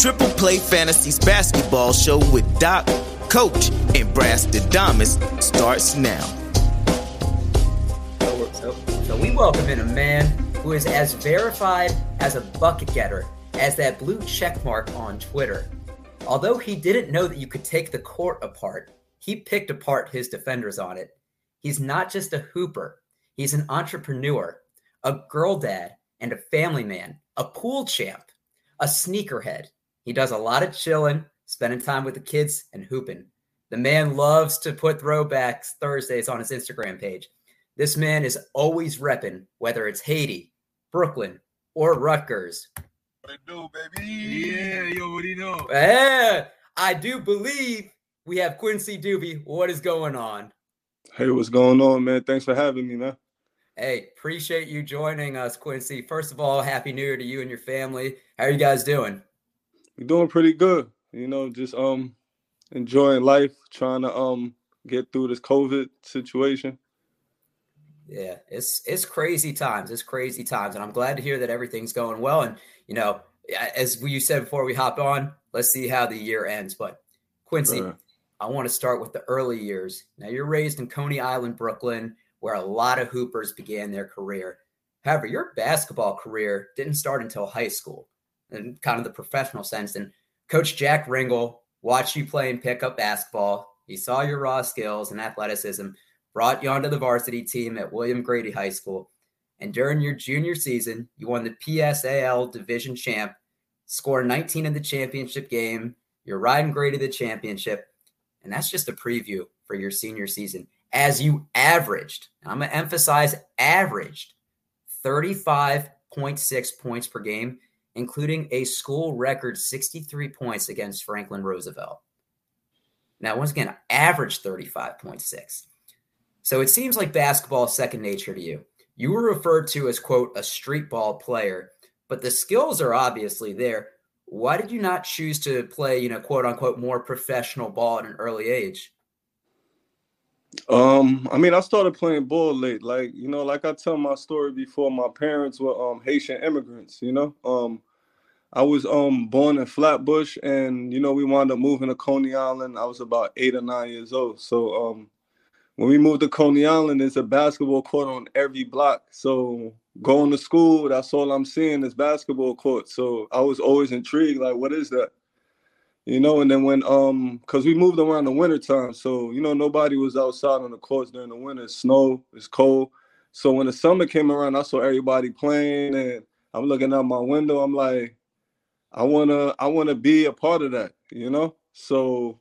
Triple Play Fantasies basketball show with Doc, Coach, and Brass Damas starts now. So, so, so we welcome in a man who is as verified as a bucket getter as that blue check mark on Twitter. Although he didn't know that you could take the court apart, he picked apart his defenders on it. He's not just a hooper, he's an entrepreneur, a girl dad, and a family man, a pool champ, a sneakerhead. He does a lot of chilling, spending time with the kids, and hooping. The man loves to put throwbacks Thursdays on his Instagram page. This man is always repping, whether it's Haiti, Brooklyn, or Rutgers. What it do, baby? Yeah, you already know. Yeah, I do believe we have Quincy Douby. What is going on? Hey, what's going on, man? Thanks for having me, man. Hey, appreciate you joining us, Quincy. First of all, happy new year to you and your family. How are you guys doing? Doing pretty good. You know, just um enjoying life, trying to um get through this COVID situation. Yeah, it's it's crazy times. It's crazy times, and I'm glad to hear that everything's going well. And you know, as you said before we hop on, let's see how the year ends. But Quincy, right. I want to start with the early years. Now, you're raised in Coney Island, Brooklyn, where a lot of hoopers began their career. However, your basketball career didn't start until high school, in kind of the professional sense. And Coach Jack Ringel watched you play and pick up basketball. He saw your raw skills and athleticism brought you onto the varsity team at William Grady High School. And during your junior season, you won the PSAL division champ, scored 19 in the championship game. You're riding Grady the championship. And that's just a preview for your senior season as you averaged, I'm going to emphasize averaged 35.6 points per game, including a school record 63 points against Franklin Roosevelt. Now, once again, average 35.6. So it seems like basketball is second nature to you. You were referred to as, quote, a street ball player, but the skills are obviously there. Why did you not choose to play, you know, quote unquote, more professional ball at an early age? Um, I mean, I started playing ball late. Like, you know, like I tell my story before, my parents were um Haitian immigrants, you know. Um I was um born in Flatbush and you know, we wound up moving to Coney Island. I was about eight or nine years old. So um when we moved to Coney Island, there's a basketball court on every block. So going to school, that's all I'm seeing is basketball court. So I was always intrigued, like, what is that? You know, and then when um, cause we moved around the winter time, so you know nobody was outside on the courts during the winter. It's snow, it's cold. So when the summer came around, I saw everybody playing, and I'm looking out my window. I'm like, I wanna, I wanna be a part of that, you know. So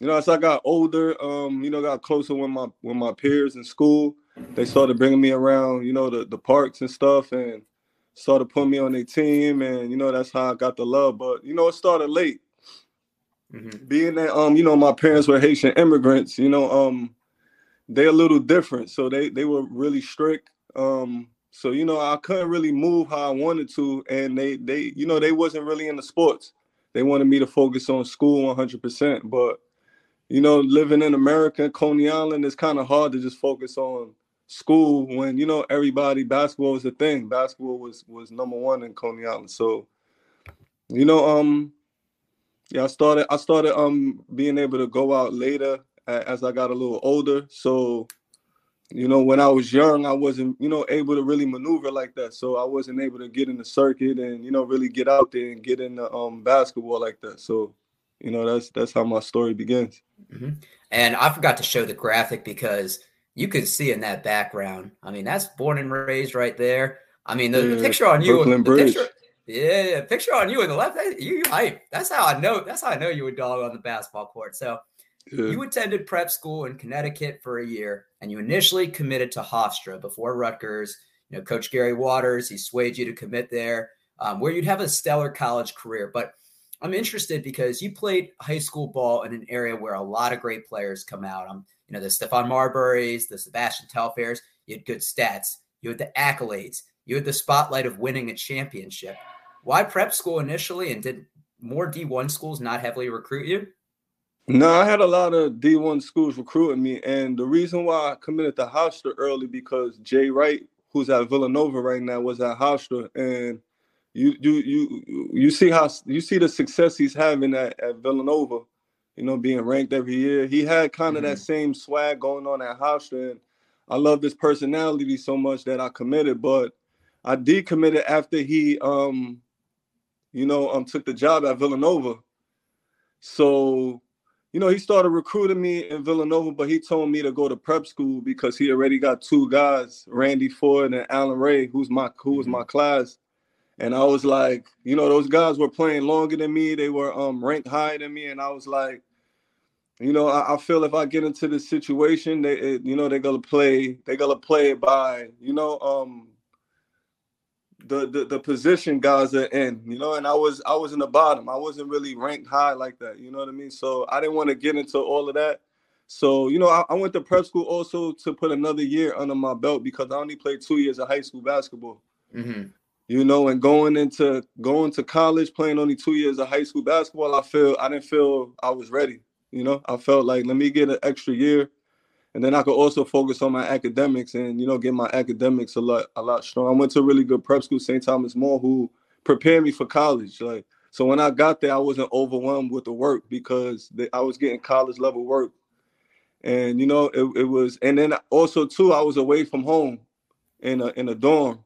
you know, as I got older, um, you know, got closer with my with my peers in school, they started bringing me around, you know, the the parks and stuff, and started putting me on their team, and you know, that's how I got the love. But you know, it started late. Mm-hmm. Being that um, you know, my parents were Haitian immigrants, you know, um, they're a little different, so they they were really strict. Um, so you know, I couldn't really move how I wanted to, and they they you know they wasn't really in the sports. They wanted me to focus on school 100%, but you know, living in America, Coney Island, it's kind of hard to just focus on school when you know everybody basketball was a thing. Basketball was was number one in Coney Island. So, you know, um, yeah, I started I started um being able to go out later as I got a little older. So, you know, when I was young, I wasn't you know able to really maneuver like that. So I wasn't able to get in the circuit and you know really get out there and get in the um basketball like that. So you know that's that's how my story begins mm-hmm. and i forgot to show the graphic because you could see in that background i mean that's born and raised right there i mean the, yeah, the picture on you Brooklyn the Bridge. Picture, yeah, yeah picture on you in the left you, you hype that's how i know that's how i know you would dog on the basketball court so yeah. you attended prep school in connecticut for a year and you initially committed to hofstra before rutgers you know coach gary waters he swayed you to commit there um, where you'd have a stellar college career but I'm interested because you played high school ball in an area where a lot of great players come out. I'm, you know, the Stephon Marburys, the Sebastian Telfairs. You had good stats. You had the accolades. You had the spotlight of winning a championship. Why prep school initially, and did more D1 schools not heavily recruit you? No, I had a lot of D1 schools recruiting me, and the reason why I committed to Hofstra early because Jay Wright, who's at Villanova right now, was at Hofstra, and you you you you see how you see the success he's having at, at Villanova, you know, being ranked every year. He had kind of mm-hmm. that same swag going on at Hofstra. And I love this personality so much that I committed, but I decommitted after he um, you know, um took the job at Villanova. So, you know, he started recruiting me in Villanova, but he told me to go to prep school because he already got two guys, Randy Foye and Allan Ray, who's my who was my mm-hmm. class and I was like, you know, those guys were playing longer than me. They were um, ranked higher than me, and I was like, you know, I, I feel if I get into this situation, they, it, you know, they're gonna play. They're gonna play it by, you know, um, the, the the position guys are in, you know. And I was I was in the bottom. I wasn't really ranked high like that. You know what I mean? So I didn't want to get into all of that. So you know, I, I went to prep school also to put another year under my belt because I only played two years of high school basketball. Mm-hmm you know, and going into going to college, playing only two years of high school basketball, I feel I didn't feel I was ready. You know, I felt like let me get an extra year, and then I could also focus on my academics and you know get my academics a lot a lot strong. I went to a really good prep school, St. Thomas More, who prepared me for college. Like so, when I got there, I wasn't overwhelmed with the work because they, I was getting college level work, and you know it, it was. And then also too, I was away from home in a in a dorm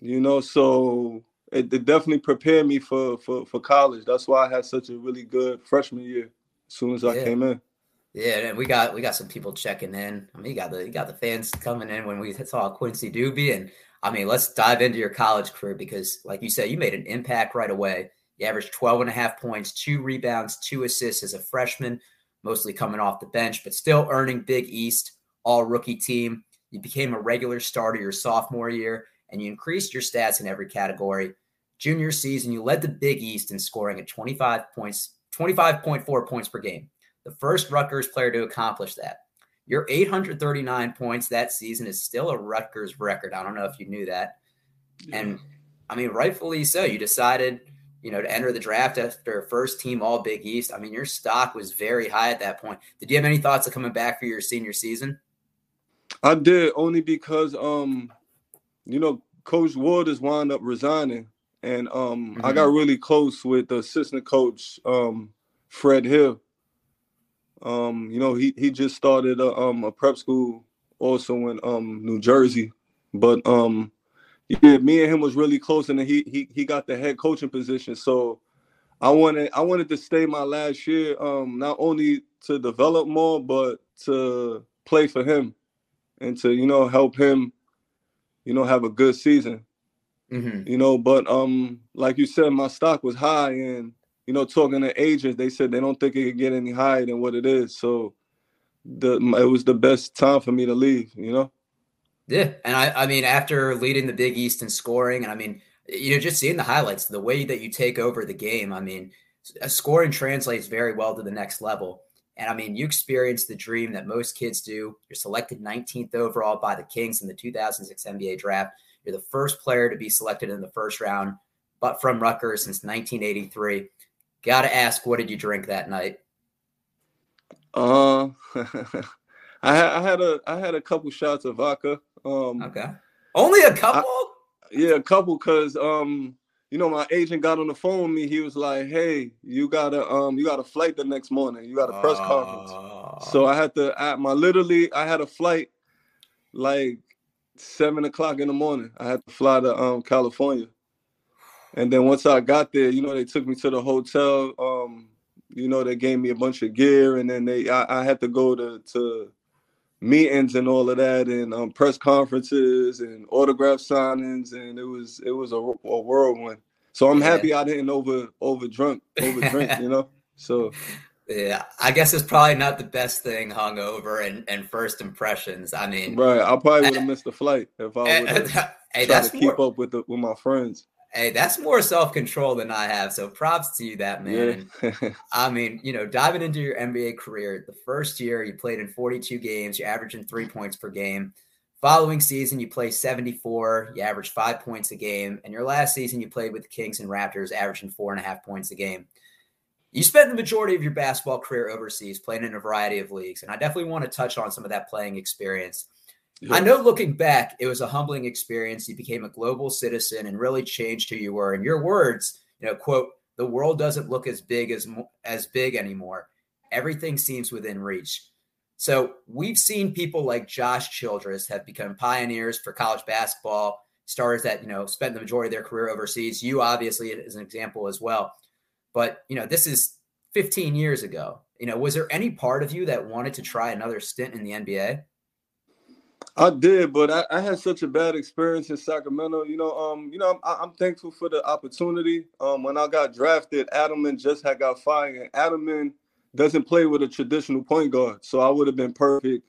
you know so it, it, definitely prepared me for, for for college that's why i had such a really good freshman year as soon as i came in yeah and we got we got some people checking in i mean you got the you got the fans coming in when we saw quincy Douby, and i mean let's dive into your college career because like you said you made an impact right away you averaged 12 and a half points two rebounds two assists as a freshman mostly coming off the bench but still earning big east all rookie team you became a regular starter your sophomore year and you increased your stats in every category. Junior season, you led the Big East in scoring at 25 points, 25.4 points per game. The first Rutgers player to accomplish that. Your 839 points that season is still a Rutgers record. I don't know if you knew that. Yeah. And I mean, rightfully so. You decided, you know, to enter the draft after first team All Big East. I mean, your stock was very high at that point. Did you have any thoughts of coming back for your senior season? I did only because um you know, Coach Waters wound up resigning, and um, mm-hmm. I got really close with the assistant coach, um, Fred Hill. Um, you know, he he just started a, um, a prep school also in um, New Jersey, but um, yeah, me and him was really close, and he he he got the head coaching position. So I wanted I wanted to stay my last year, um, not only to develop more, but to play for him and to you know help him you know, have a good season. Mm-hmm. You know, but um, like you said, my stock was high, and you know, talking to agents, they said they don't think it could get any higher than what it is. So, the it was the best time for me to leave. You know. Yeah, and I, I mean, after leading the Big East in scoring, and I mean, you know, just seeing the highlights, the way that you take over the game, I mean, scoring translates very well to the next level. And I mean, you experienced the dream that most kids do. You're selected 19th overall by the Kings in the 2006 NBA draft. You're the first player to be selected in the first round, but from Rutgers since 1983. Got to ask, what did you drink that night? Uh, I, had, I had a I had a couple shots of vodka. Um, okay, only a couple. I, yeah, a couple, cause um, you know, my agent got on the phone with me. He was like, "Hey, you got a um, you got a flight the next morning. You got a press uh, conference." So I had to. At my literally, I had a flight like seven o'clock in the morning. I had to fly to um California, and then once I got there, you know, they took me to the hotel. Um, you know, they gave me a bunch of gear, and then they I, I had to go to to meetings and all of that and um, press conferences and autograph signings and it was it was a, a whirlwind so i'm yeah. happy i didn't over over drunk over drink you know so yeah i guess it's probably not the best thing hung over and, and first impressions i mean right i probably would have missed the flight if i would have hey, tried to keep more, up with the, with my friends Hey, that's more self control than I have. So props to you, that man. Yeah. I mean, you know, diving into your NBA career, the first year you played in 42 games, you're averaging three points per game. Following season, you play 74, you average five points a game. And your last season, you played with the Kings and Raptors, averaging four and a half points a game. You spent the majority of your basketball career overseas, playing in a variety of leagues. And I definitely want to touch on some of that playing experience. I know looking back, it was a humbling experience. You became a global citizen and really changed who you were. In your words, you know, quote, the world doesn't look as big as as big anymore. Everything seems within reach. So we've seen people like Josh Childress have become pioneers for college basketball, stars that, you know, spent the majority of their career overseas. You obviously as an example as well. But, you know, this is 15 years ago. You know, was there any part of you that wanted to try another stint in the NBA? I did, but I, I, had such a bad experience in Sacramento. You know, um, you know, I'm, I'm thankful for the opportunity. Um, when I got drafted, Adelman just had got fired. Adelman doesn't play with a traditional point guard, so I would have been perfect.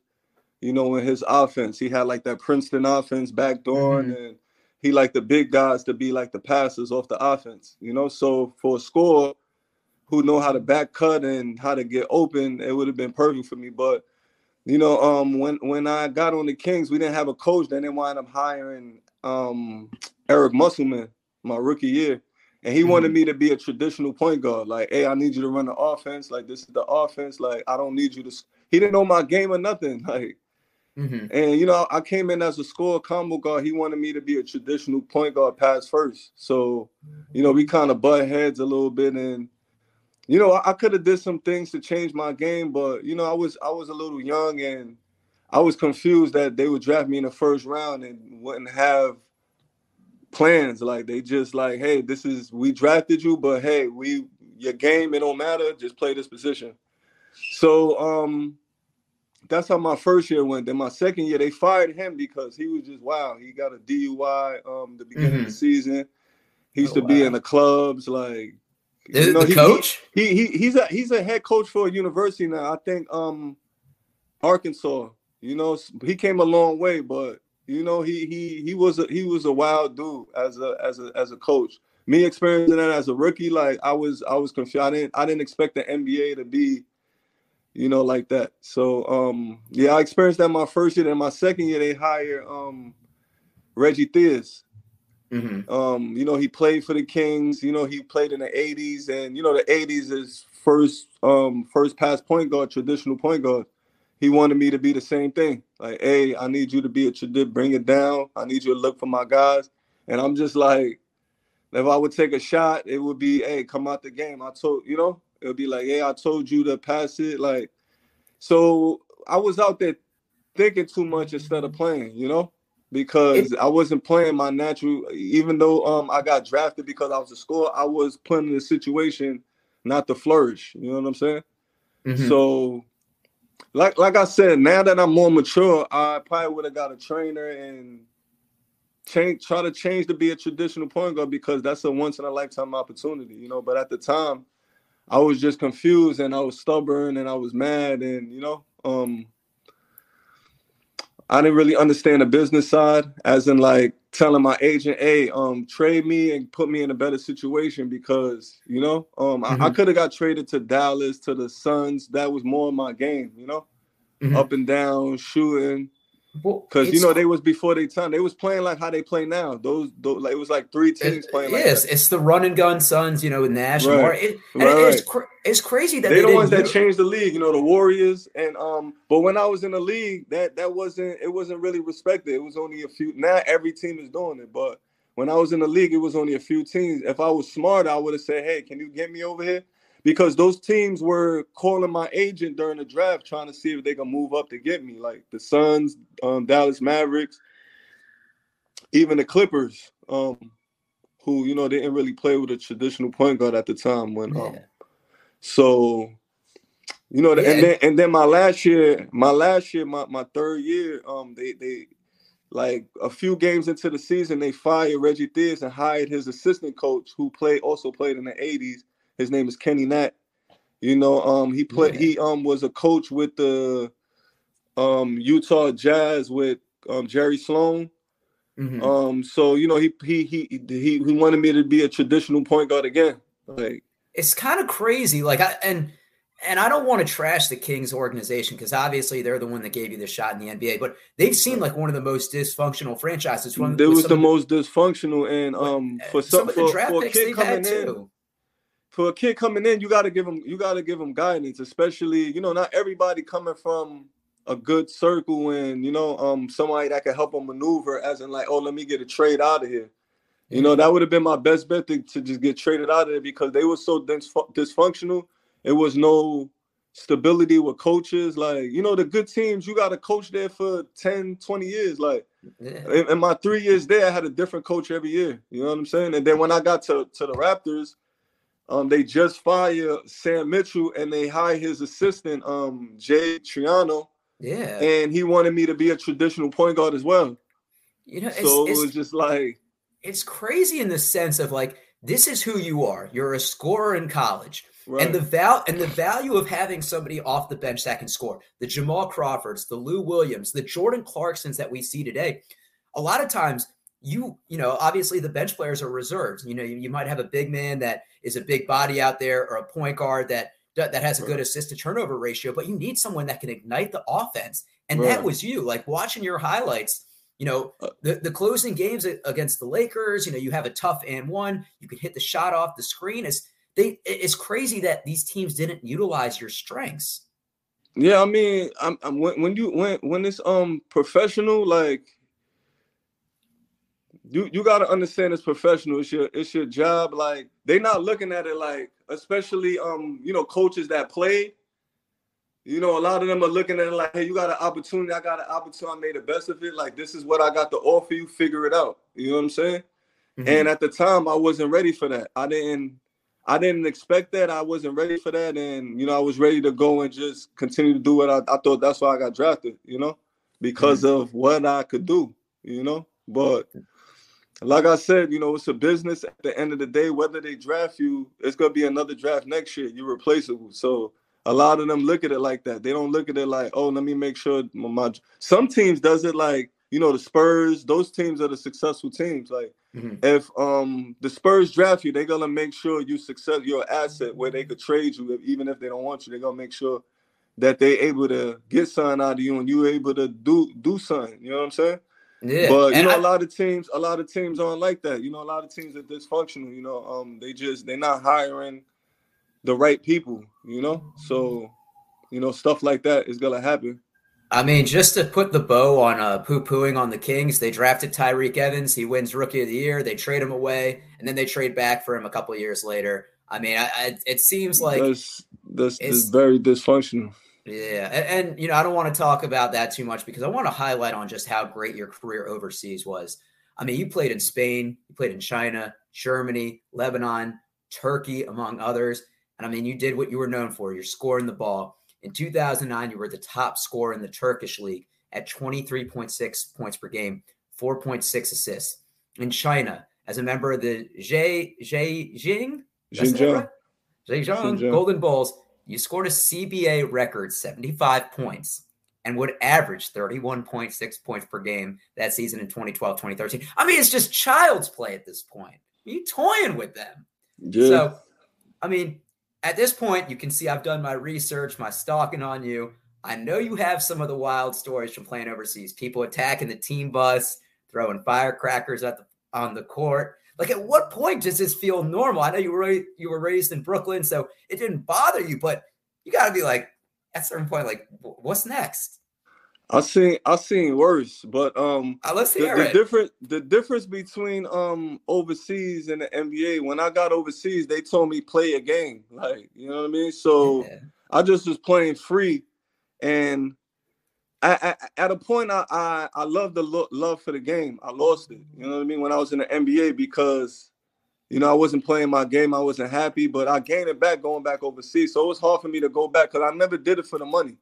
You know, in his offense, he had like that Princeton offense backdoor, mm-hmm. and he like the big guys to be like the passers off the offense. You know, so for a score who know how to back cut and how to get open, it would have been perfect for me. But you know, um, when when I got on the Kings, we didn't have a coach. Then they wound up hiring um, Eric Musselman my rookie year, and he mm-hmm. wanted me to be a traditional point guard. Like, hey, I need you to run the offense. Like, this is the offense. Like, I don't need you to. He didn't know my game or nothing. Like, mm-hmm. and you know, I came in as a score combo guard. He wanted me to be a traditional point guard, pass first. So, you know, we kind of butt heads a little bit, and you know, I, I could have did some things to change my game, but you know, I was I was a little young and I was confused that they would draft me in the first round and wouldn't have plans. Like they just like, hey, this is we drafted you, but hey, we your game, it don't matter, just play this position. So um that's how my first year went. Then my second year, they fired him because he was just wow. He got a DUI um the beginning mm-hmm. of the mm-hmm. season. He used oh, to be in the clubs, like is you know, the he, coach? He, he he's a he's a head coach for a university now. I think um Arkansas. You know, he came a long way, but you know, he he he was a he was a wild dude as a as a as a coach. Me experiencing that as a rookie, like I was I was confused. I didn't I didn't expect the NBA to be, you know, like that. So um yeah, I experienced that my first year. And my second year, they hired um Reggie Theus. Mm-hmm. Um, you know, he played for the Kings. You know, he played in the '80s, and you know, the '80s is first um first pass point guard, traditional point guard. He wanted me to be the same thing. Like, hey, I need you to be a tradition, bring it down. I need you to look for my guys. And I'm just like, if I would take a shot, it would be, hey, come out the game. I told you know, it would be like, hey, I told you to pass it. Like, so I was out there thinking too much instead of playing, you know because I wasn't playing my natural. Even though um I got drafted because I was a scorer, I was put in a situation not to flourish. You know what I'm saying? Mm-hmm. So, like like I said, now that I'm more mature, I probably would have got a trainer and change try to change to be a traditional point guard because that's a once in a lifetime opportunity. You know, but at the time, I was just confused and I was stubborn and I was mad and you know um I didn't really understand the business side, as in like telling my agent, "Hey, um, trade me and put me in a better situation," because you know, um, mm-hmm. I, I mm-hmm. could have got traded to Dallas, to the Suns. That was more my game, you know, mm-hmm. up and down, shooting, because you know they was before they time. They was playing like how they play now. Those, those like, it was like three teams it, playing. Like yes, that. it's the run and gun Suns. You know, with Nash. Right. It, right, right. It's, cr- it's crazy that they the ones that changed the league. You know, the Warriors and um. But when I was in the league, that that wasn't it wasn't really respected. It was only a few. Now every team is doing it, but when I was in the league, it was only a few teams. If I was smart, I would have said, "Hey, can you get me over here?" Because those teams were calling my agent during the draft trying to see if they can move up to get me, like the Suns, um, Dallas Mavericks, even the Clippers, um, who you know didn't really play with a traditional point guard at the time. When um, so you know, yeah. and then and then my last year, my last year, my, my third year, um, they they like a few games into the season, they fired Reggie Theus and hired his assistant coach, who played also played in the '80s, his name is Kenny Natt. You know, um, he played. Yeah. He um was a coach with the um Utah Jazz with um Jerry Sloan. Mm-hmm. Um, so you know, he he he he he wanted me to be a traditional point guard again. Like it's kind of crazy. Like I and and I don't want to trash the Kings organization because obviously they're the one that gave you the shot in the NBA, but they've seemed like one of the most dysfunctional franchises. One, it was the most dysfunctional, and um, for some, some for, for a kid coming in, too for a kid coming in, you got to give him you got to give him guidance, especially you know not everybody coming from a good circle and you know um somebody that can help them maneuver as in like oh let me get a trade out of here. You know that would have been my best bet to, to just get traded out of there because they were so dysfunctional. It was no stability with coaches. Like you know the good teams you got a coach there for 10 20 years. Like yeah. in, in my three years there i had a different coach every year. You know what i'm saying? And then when i got to, to the raptors um, they just fired Sam Mitchell and they hired his assistant, um, Jay Triano. Yeah. And he wanted me to be a traditional point guard as well. You know, so it was just like it's crazy in the sense of like this is who you are. You're a scorer in college. Right. And the val and the value of having somebody off the bench that can score, the Jamal Crawfords, the Lou Williams, the Jordan Clarksons that we see today, a lot of times you you know obviously the bench players are reserves. You know you, you might have a big man that is a big body out there or a point guard that that has a good assist to turnover ratio, but you need someone that can ignite the offense. And right. that was you. Like watching your highlights, you know, uh, the, the closing games against the Lakers, you know, you have a tough and one, you could hit the shot off the screen. Is they it's crazy that these teams didn't utilize your strengths. Yeah, I mean, I'm, I'm when, when you when when it's um professional, like you you got to understand it's professional. It's your it's your job. Like they not looking at it like, especially um you know coaches that play. You know, a lot of them are looking at it like, hey, you got an opportunity. I got an opportunity. I made the best of it. Like this is what I got to offer you. Figure it out. You know what I'm saying? Mm-hmm. And at the time, I wasn't ready for that. I didn't. I didn't expect that. I wasn't ready for that, and you know, I was ready to go and just continue to do what I, I thought. That's why I got drafted. You know, because mm-hmm. of what I could do. You know, but like I said, you know, it's a business. At the end of the day, whether they draft you, it's gonna be another draft next year. You're replaceable. So a lot of them look at it like that. They don't look at it like, oh, let me make sure my, some teams does it like, you know, the Spurs, those teams are the successful teams. Like mm-hmm. if um the Spurs draft you, they're gonna make sure you success you're asset where they could trade you even if they don't want you, they're gonna make sure that they're able to get something out of you and you able to do do something. You know what I'm saying? Yeah, but you know, I, a lot of teams, a lot of teams aren't like that. You know, a lot of teams are dysfunctional. You know, um, they just they're not hiring the right people. You know, so you know stuff like that is gonna happen. I mean, just to put the bow on uh, poo pooing on the Kings, they drafted Tyreke Evans. He wins Rookie of the Year. They trade him away, and then they trade back for him a couple years later. I mean, I, I, it seems like that's, that's, that's very dysfunctional. Yeah, and, and, you know I don't want to talk about that too much because I want to highlight on just how great your career overseas was. I mean, you played in Spain, you played in China, Germany, Lebanon, Turkey, among others. And I mean, you did what you were known for. You're scoring the ball. In 2009, you were the top scorer in the Turkish league at 23.6 points per game, 4.6 assists. In China, as a member of the Zhe Zhejiang, Zhejiang, Zhejiang Golden Bulls, you scored a CBA record 75 points and would average 31.6 points per game that season in 2012 2013. I mean, it's just child's play at this point. Are you toying with them? Yeah. So, I mean, at this point, you can see I've done my research, my stalking on you. I know you have some of the wild stories from playing overseas. People attacking the team bus, throwing firecrackers at the on the court. Like, at what point does this feel normal? I know you were you were raised in Brooklyn, so it didn't bother you, but you got to be like, at a certain point, like, what's next? I seen I seen worse, but um, uh, let's hear the, the difference the difference between um overseas and the NBA. When I got overseas, they told me play a game, like you know what I mean. So yeah. I just was playing free, and I, I, at a point, I, I I love the lo- love for the game. I lost it. You know what I mean? When I was in the NBA, because you know I wasn't playing my game, I wasn't happy. But I gained it back going back overseas. So it was hard for me to go back because I never did it for the money.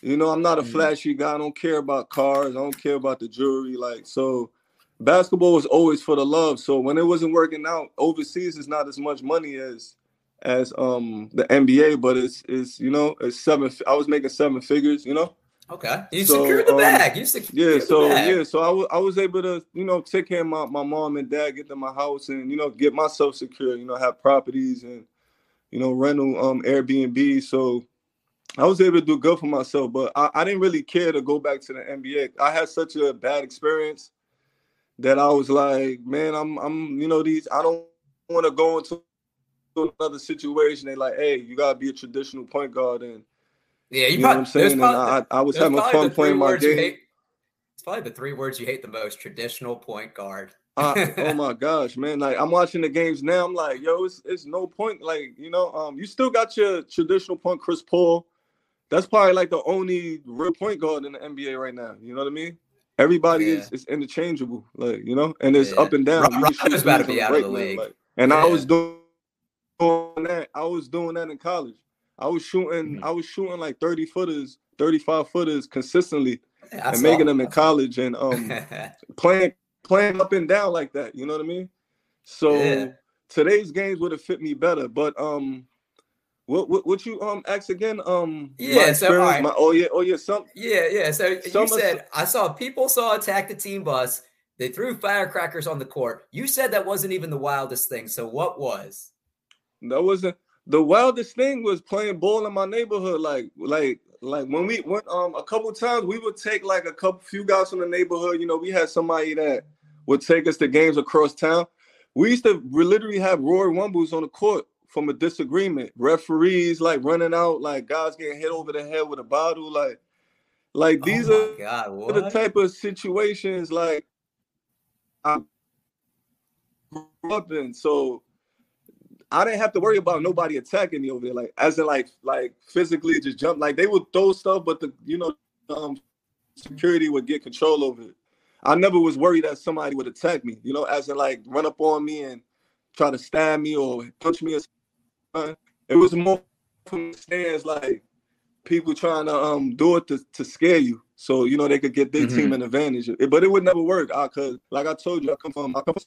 You know, I'm not a mm-hmm. flashy guy. I don't care about cars. I don't care about the jewelry. Like so, basketball was always for the love. So when it wasn't working out overseas, it's not as much money as as um the NBA, but it's it's you know it's seven. I was making seven figures. You know. Okay. You so, secured the um, bag. You secured yeah, so bag. yeah, so I, w- I was able to, you know, take care of my, my mom and dad, get to my house and, you know, get myself secure, you know, have properties and, you know, rental um Airbnb. So I was able to do good for myself, but I, I didn't really care to go back to the NBA. I had such a bad experience that I was like, man, I'm I'm, you know, these I don't want to go into another situation. They like, hey, you gotta be a traditional point guard and Yeah, you, You know what I'm saying? I, I was having fun playing my game. Hate, it's probably the three words you hate the most: traditional point guard. I, oh my gosh, man! Like I'm watching the games now. I'm like, yo, it's it's no point. Like you know, um, you still got your traditional point, Chris Paul. That's probably like the only real point guard in the NBA right now. You know what I mean? Everybody Yeah. is, is interchangeable, like you know, and it's Yeah. up and down. Rob- Rob's shoot about to be out of the league. like- and I Yeah. was doing that. I was doing that in college. I was shooting. Mhm. I was shooting like 30 footers, 35 footers consistently, and making them in college, and um, playing playing up and down like that. You know what I mean? So Yeah. today's games would have fit me better. But um, what what, what you um ask again? Um, Yeah, so, all right. my- oh yeah, oh yeah, some Yeah, yeah. So Some you said I saw people saw attack the team bus. They threw firecrackers on the court. You said that wasn't even the wildest thing. So what was? that wasn't the wildest thing was playing ball in my neighborhood. Like like like when we went um a couple times we would take like a couple few guys from the neighborhood. You know, we had somebody that would take us to games across town. We used to literally have Royal Rumbles on the court from a disagreement. Referees like running out, like guys getting hit over the head with a bottle. Like, like these oh are God, the type of situations like I grew up in. So I didn't have to worry about nobody attacking me over there, like as in like like physically just jump. Like they would throw stuff, but the you know um, security would get control over it. I never was worried that somebody would attack me, you know, as in like run up on me and try to stab me or punch me or something. It was more from the stands like people trying to um do it to, to scare you, so you know they could get their team an advantage. It- but it would never work, I cause like I told you, I come from I come from,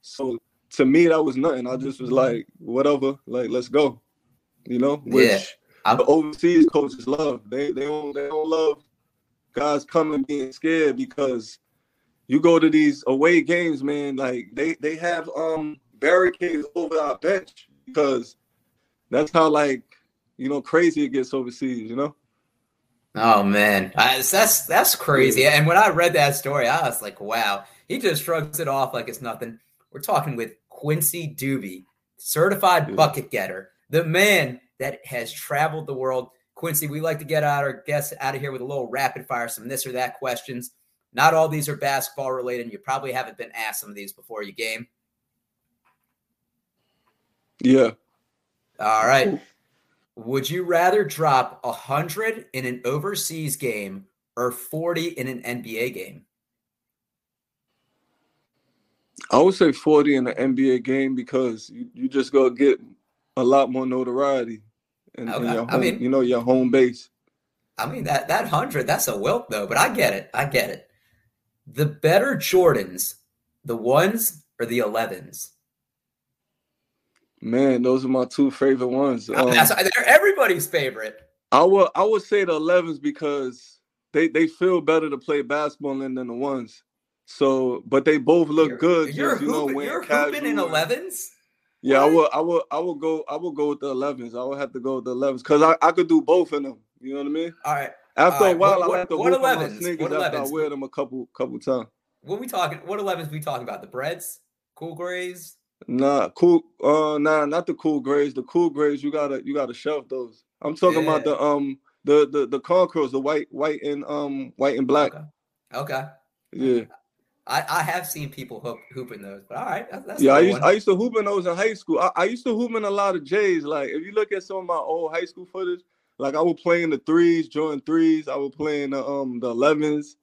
so to me that was nothing. I just was like, whatever, like let's go, you know. Which Yeah, I'm- the overseas coaches love. They they don't they don't love guys coming being scared because you go to these away games, man. Like they they have um barricades over our bench because that's how like you know crazy it gets overseas. You know. Oh man, I, that's that's crazy. And when I read that story, I was like, "Wow!" He just shrugs it off like it's nothing. We're talking with Quincy Douby, certified Yeah. bucket getter, the man that has traveled the world. Quincy, we like to get out our guests out of here with a little rapid fire, some this or that questions. Not all these are basketball related. and You probably haven't been asked some of these before you game. Yeah. All right. Would you rather drop a hundred in an overseas game or forty in an NBA game? I would say 40 in the NBA game because you, you just go get a lot more notoriety Okay. your I home, mean- you know, your home base. I mean that that hundred, that's a wilt though, but I get it. I get it. The better Jordans, the ones or the elevens? Man, those are my two favorite ones. Um, that's they're everybody's favorite. I would I would say the 11s because they they feel better to play basketball in than the ones. So, but they both look You're- good. You're just, you know, hooping, wearing you're hooping in elevens. Yeah, I will. I will. I will go. I will go with the 11s. I will have to go with the 11s because I, I could do both of them. You know what I mean? All right. After All a right, while, what- I have to what hoop on my 11s? sneakers What after I 11s? wear them a couple couple times. What we talking? What elevens we talking about? The breads, cool grays. Nah, cool. Uh, nah, not the cool grays. The cool grays, you gotta you gotta shelf those. I'm talking about the um the the the Concords, the white white and um white and black. Okay. Okay. Yeah, I, I have seen people hoop, hooping those, but all right. That's, that's yeah. I used one. I used to hoop in those in high school. I, I used to hoop in a lot of J's. Like if you look at some of my old high school footage, like I would play in the threes, join threes. I would play in the um the elevens.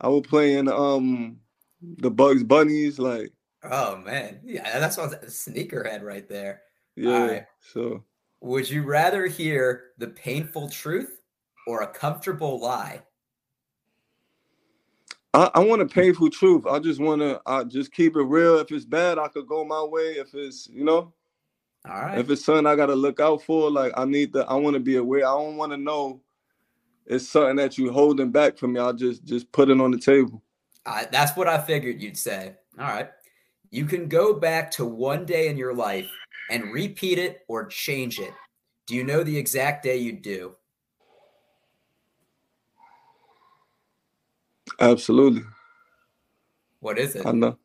I would play in um the Bugs Bunnies. Like Oh man, yeah, that's what sneakerhead right there. yeah. right. So Would you rather hear the painful truth or a comfortable lie? I, I want a painful truth. I just want to I just keep it real. If it's bad, I could go my way. If it's you know, All right. if it's something I gotta look out for, like I need to. I want to be aware. I don't want to know it's something that you holding back from me. I'll just just put it on the table. I, that's what I figured you'd say. All right. You can go back to one day in your life and repeat it or change it. Do you know the exact day you do? Absolutely, What is it? I know.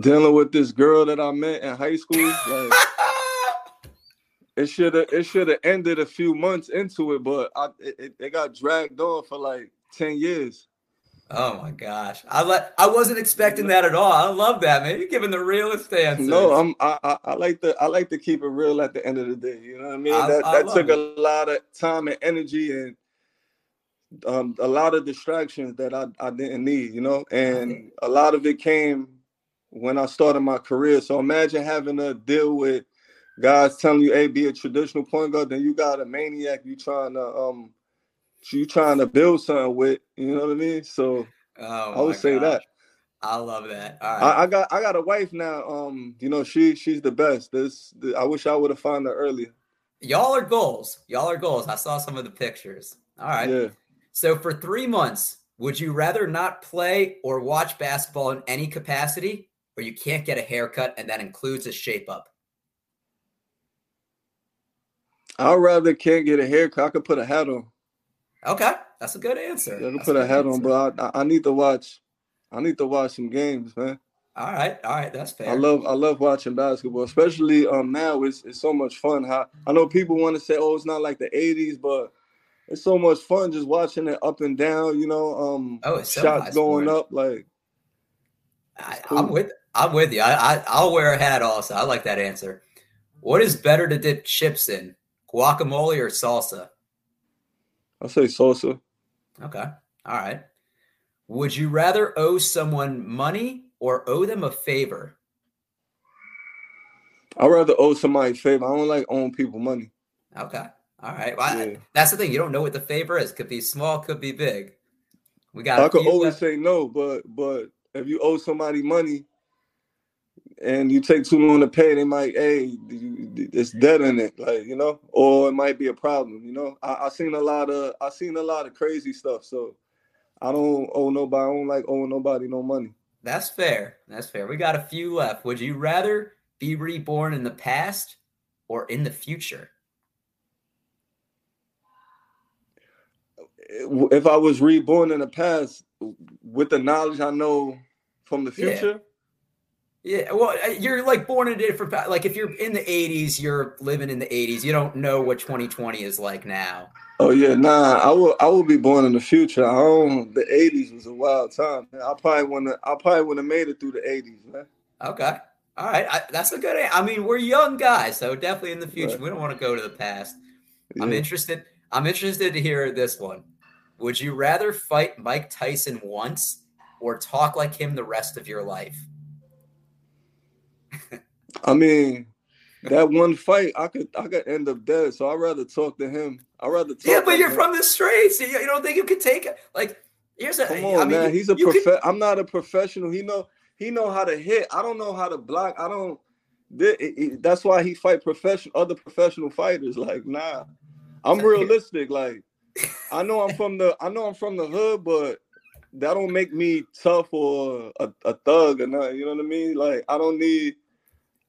Dealing with this girl that I met in high school, like it should have it should have ended a few months into it, but I it, it got dragged on for like ten years. Oh my gosh, I let I wasn't expecting that at all. I love that man. You're giving the realest answer. No, I'm I, I, I like to I like to keep it real at the end of the day. You know what I mean? I- that I that took love a lot of time and energy and um a lot of distractions that I, I didn't need, you know, and a lot of it came when I started my career. So imagine having to deal with guys telling you, hey, be a traditional point guard, then you got a maniac you trying to um you trying to build something with, you know what I mean? So Oh, I would say gosh. that. I love that. All right. I, I got I got a wife now. Um, you know, she she's the best. This the, I wish I would have found her earlier. Y'all are goals. Y'all are goals. I saw some of the pictures. All right. Yeah. So for three months, would you rather not play or watch basketball in any capacity, or you can't get a haircut and that includes a shape up? I'd rather can't get a haircut. I could put a hat on. Okay, that's a good answer. I could put a hat on, but I, I I need to watch. I need to watch some games, man. all right, all right, that's fair. I love I love watching basketball, especially um now. It's it's so much fun. How I know people want to say, oh, it's not like the '80s, but it's so much fun just watching it up and down. You know, um, Oh, it's so shots going scoring. up. Like I, cool. I'm with I'm with you. I, I I'll wear a hat also. I like that answer. What is better to dip chips in, guacamole or salsa? I say salsa. Okay, all right. Would you rather owe someone money or owe them a favor? I'd rather owe somebody a favor. I don't like owing people money. Okay, all right. Well, Yeah. that's the thing. You don't know what the favor is. Could be small, could be big. We got. I could always left. say no, but but if you owe somebody money and you take too long to pay, they might, hey, it's dead in it, like you know, or it might be a problem. You know, I, I seen a lot of I seen a lot of crazy stuff, so I don't owe nobody. I don't like owing nobody no money. That's fair. That's fair. We got a few left. Would you rather be reborn in the past or in the future? If I was reborn in the past with the knowledge I know from the future, Yeah, well, uh, you're like born in a different. Like if you're in the '80s, you're living in the '80s. You don't know what 2020 is like now. Oh yeah, nah. I will. I will be born in the future. I don't. The '80s was a wild time. Man. I probably want to. I probably would have made it through the '80s, man. Okay, all right. I, that's a good. I mean, we're young guys, so definitely in the future. Right. We don't want to go to the past. I'm interested. I'm interested to hear this one. Would you rather fight Mike Tyson once or talk like him the rest of your life? I mean, that one fight, I could. I could end up dead. So I'd rather talk to him. I'd rather talk. Yeah, but you're him. from the streets. You, you don't think you could take it? Like, here's a. Come I on, mean, man. He's a you could- prof. I'm not a professional. He know. He know how to hit. I don't know how to block. I don't. th- it- it- That's why he fight professional other professional fighters. Like, nah. I'm realistic. Like, I know I'm from the. I know I'm from the hood, but that don't make me tough or a, a thug or nothing. You know what I mean? Like, I don't need.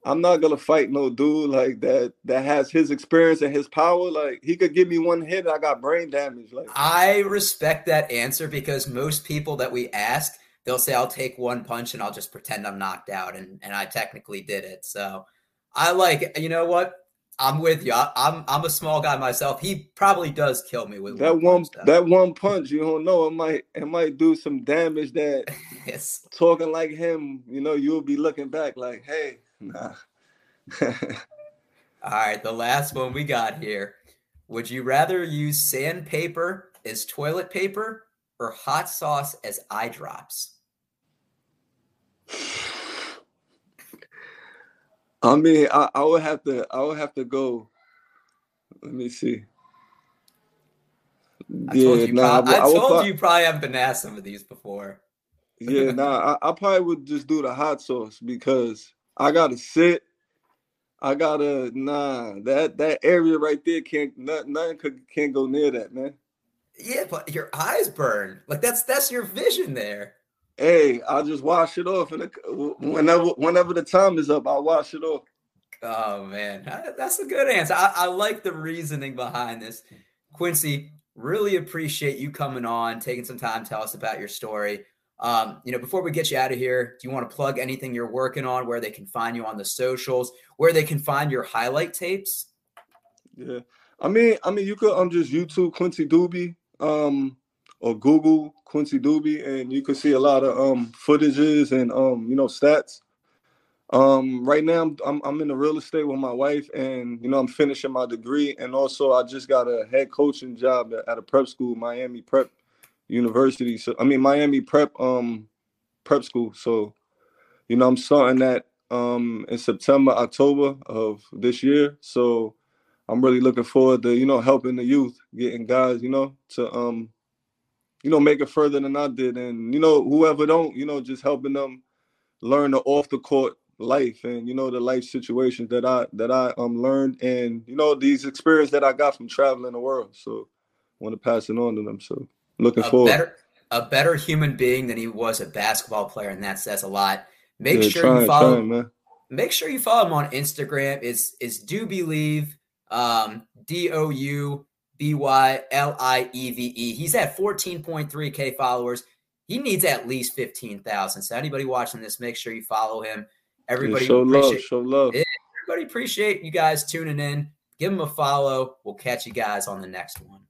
I'm not gonna fight no dude like that that has his experience and his power. Like he could give me one hit, I got brain damage. Like I respect that answer because most people that we ask, they'll say, I'll take one punch and I'll just pretend I'm knocked out. And, and I technically did it. So I like. You know what? I'm with you. I, I'm I'm a small guy myself. He probably does kill me with that one punch, that one punch, you don't know, it might it might do some damage that Yes. talking like him, you know, you'll be looking back like, hey, nah. All right, the last one we got here. Would you rather use sandpaper as toilet paper or hot sauce as eye drops? I mean, I, I would have to I would have to go. Let me see. I told you, nah, prob- I, I told prob- you probably haven't been asked some of these before. Yeah, nah, I, I probably would just do the hot sauce because I gotta sit. I gotta nah that that area right there can't nothing, nothing could, can't go near that man. Yeah, but your eyes burn. Like that's that's your vision there. Hey, I'll just wash it off and whenever whenever the time is up, I'll wash it off. Oh man, that's a good answer. I, I like the reasoning behind this. Quincy, really appreciate you coming on, taking some time to tell us about your story. Um, you know, before we get you out of here, do you want to plug anything you're working on, where they can find you on the socials, where they can find your highlight tapes? Yeah, I mean, I mean, you could um just YouTube Quincy Douby. um, or Google Quincy Douby, and you could see a lot of um footages and um you know stats. Um, right now I'm, I'm I'm in the real estate with my wife, and you know I'm finishing my degree, and also I just got a head coaching job at, at a prep school, Miami Prep University. So I mean Miami Prep um prep school. So you know I'm starting that um in September October of this year. So I'm really looking forward to you know helping the youth, getting guys you know to um you know make it further than I did, and you know whoever don't you know just helping them learn the off the court life and you know the life situations that I that I um learned and you know these experience that I got from traveling the world. So I want to pass it on to them. So looking a forward. Better, a better human being than he was a basketball player, and that says a lot. Make Yeah, sure trying, you follow. trying, man. make sure you follow him on Instagram. It's is do believe um D O U B Y L I E V E. He's at 14.3k followers. He needs at least 15,000. So anybody watching this, make sure you follow him. Yeah, Everybody show love, show love. Yeah. everybody appreciate you guys tuning in. Give him a follow. We'll catch you guys on the next one.